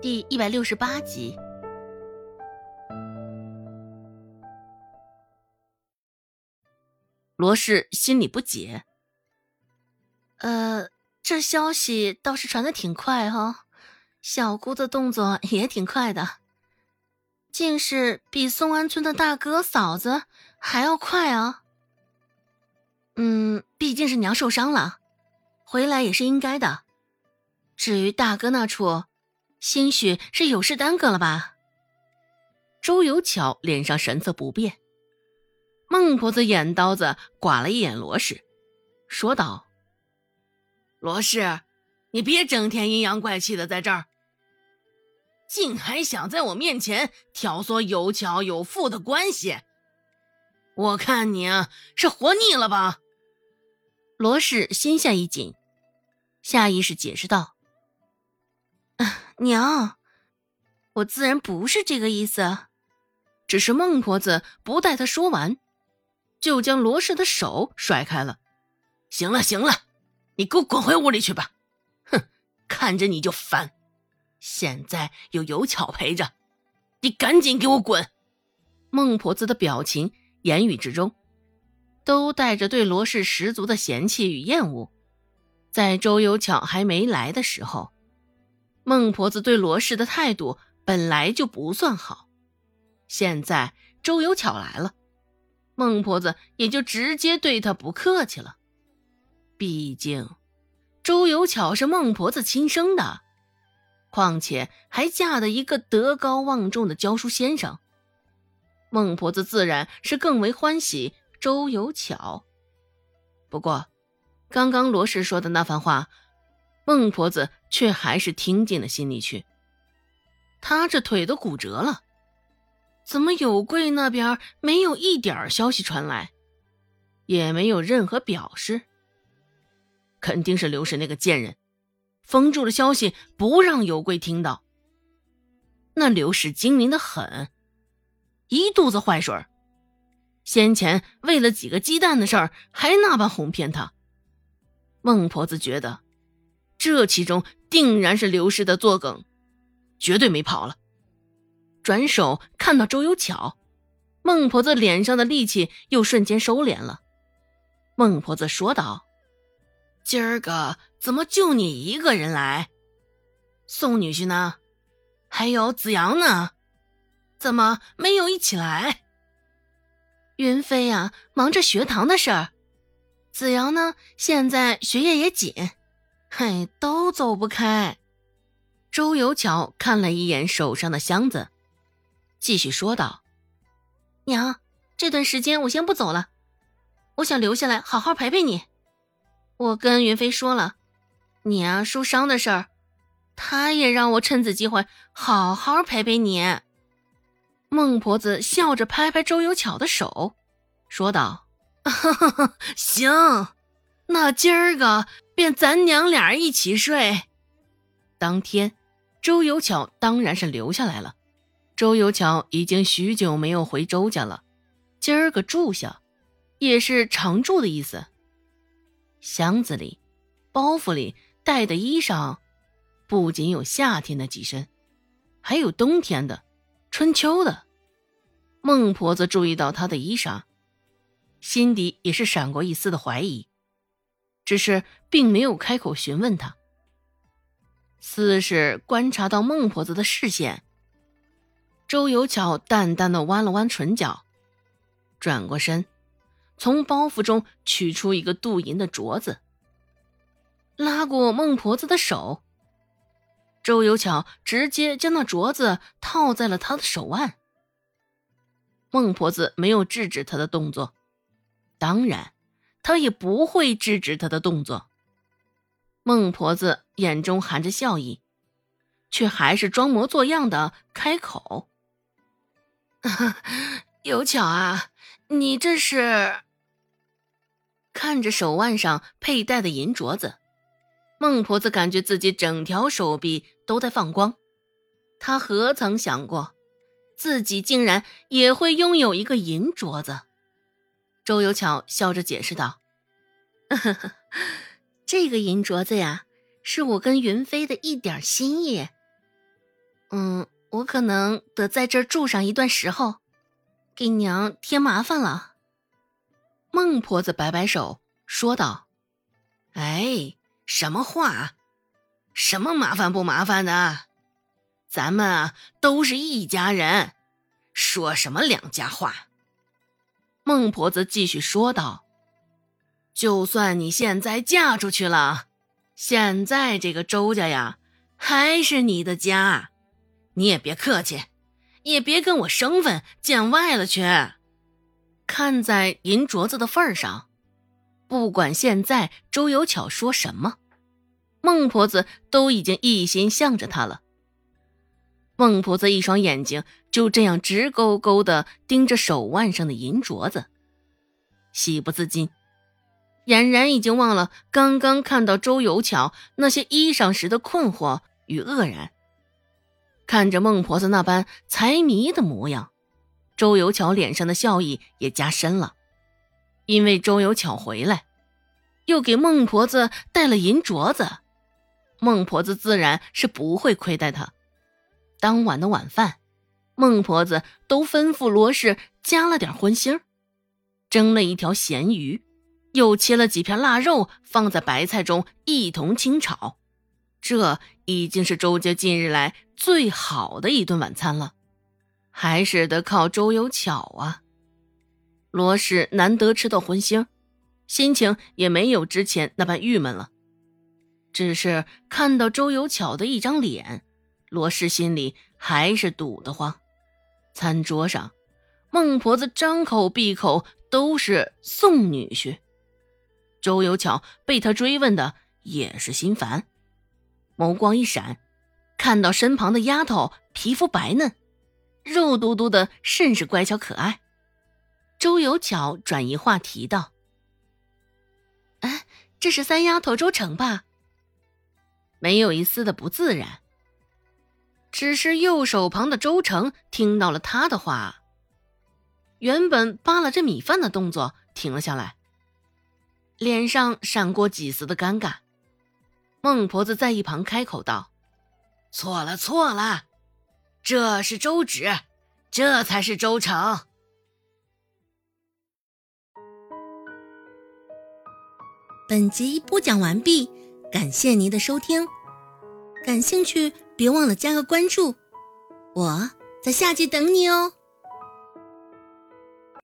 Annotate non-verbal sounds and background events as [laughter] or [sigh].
第一百六十八集。罗氏心里不解，呃，这消息倒是传的挺快哈，小姑的动作也挺快的，竟是比宋安村的大哥嫂子还要快啊。嗯，毕竟是娘受伤了，回来也是应该的。至于大哥那处，兴许是有事耽搁了吧。周有巧脸上神色不变。孟婆子眼刀子刮了一眼罗氏，说道：“罗氏，你别整天阴阳怪气的在这儿，竟还想在我面前挑唆有巧有富的关系，我看你啊是活腻了吧？”罗氏心下一紧，下意识解释道：“娘，我自然不是这个意思，只是孟婆子不待他说完。”就将罗氏的手甩开了。行了行了，你给我滚回屋里去吧！哼，看着你就烦。现在有有巧陪着，你赶紧给我滚！孟婆子的表情、言语之中，都带着对罗氏十足的嫌弃与厌恶。在周有巧还没来的时候，孟婆子对罗氏的态度本来就不算好。现在周有巧来了。孟婆子也就直接对她不客气了，毕竟周有巧是孟婆子亲生的，况且还嫁的一个德高望重的教书先生，孟婆子自然是更为欢喜周有巧。不过，刚刚罗氏说的那番话，孟婆子却还是听进了心里去。她这腿都骨折了。怎么有贵那边没有一点消息传来，也没有任何表示？肯定是刘氏那个贱人封住了消息，不让有贵听到。那刘氏精明的很，一肚子坏水先前为了几个鸡蛋的事儿，还那般哄骗他。孟婆子觉得，这其中定然是刘氏的作梗，绝对没跑了。转手看到周有巧，孟婆子脸上的戾气又瞬间收敛了。孟婆子说道：“今儿个怎么就你一个人来？宋女婿呢？还有子阳呢？怎么没有一起来？”云飞呀，忙着学堂的事儿；子阳呢，现在学业也紧，嘿，都走不开。周有巧看了一眼手上的箱子。继续说道：“娘，这段时间我先不走了，我想留下来好好陪陪你。我跟云飞说了，你啊受伤的事儿，他也让我趁此机会好好陪陪你。”孟婆子笑着拍拍周有巧的手，说道：“ [laughs] 行，那今儿个便咱娘俩一起睡。”当天，周有巧当然是留下来了。周有巧已经许久没有回周家了，今儿个住下，也是常住的意思。箱子里、包袱里带的衣裳，不仅有夏天的几身，还有冬天的、春秋的。孟婆子注意到他的衣裳，心底也是闪过一丝的怀疑，只是并没有开口询问他。似是观察到孟婆子的视线。周有巧淡淡的弯了弯唇角，转过身，从包袱中取出一个镀银的镯子，拉过孟婆子的手。周有巧直接将那镯子套在了他的手腕。孟婆子没有制止他的动作，当然，他也不会制止他的动作。孟婆子眼中含着笑意，却还是装模作样的开口。[laughs] 有巧啊，你这是？看着手腕上佩戴的银镯子，孟婆子感觉自己整条手臂都在放光。她何曾想过，自己竟然也会拥有一个银镯子？周有巧笑着解释道：“ [laughs] 这个银镯子呀，是我跟云飞的一点心意。嗯，我可能得在这儿住上一段时候，给娘添麻烦了。孟婆子摆摆手说道：“哎，什么话？什么麻烦不麻烦的？咱们啊都是一家人，说什么两家话？”孟婆子继续说道：“就算你现在嫁出去了，现在这个周家呀，还是你的家。”你也别客气，也别跟我生分见外了去。看在银镯子的份上，不管现在周有巧说什么，孟婆子都已经一心向着他了。孟婆子一双眼睛就这样直勾勾的盯着手腕上的银镯子，喜不自禁，俨然已经忘了刚刚看到周有巧那些衣裳时的困惑与愕然。看着孟婆子那般财迷的模样，周有巧脸上的笑意也加深了。因为周有巧回来，又给孟婆子带了银镯子，孟婆子自然是不会亏待她。当晚的晚饭，孟婆子都吩咐罗氏加了点荤腥蒸了一条咸鱼，又切了几片腊肉放在白菜中一同清炒。这已经是周家近日来最好的一顿晚餐了，还是得靠周有巧啊！罗氏难得吃到荤腥，心情也没有之前那般郁闷了。只是看到周有巧的一张脸，罗氏心里还是堵得慌。餐桌上，孟婆子张口闭口都是宋女婿，周有巧被他追问的也是心烦。眸光一闪，看到身旁的丫头皮肤白嫩，肉嘟嘟的，甚是乖巧可爱。周有巧转移话题道：“哎，这是三丫头周成吧？”没有一丝的不自然。只是右手旁的周成听到了他的话，原本扒拉着米饭的动作停了下来，脸上闪过几丝的尴尬。孟婆子在一旁开口道：“错了，错了，这是周芷，这才是周成。”本集播讲完毕，感谢您的收听。感兴趣，别忘了加个关注，我在下集等你哦。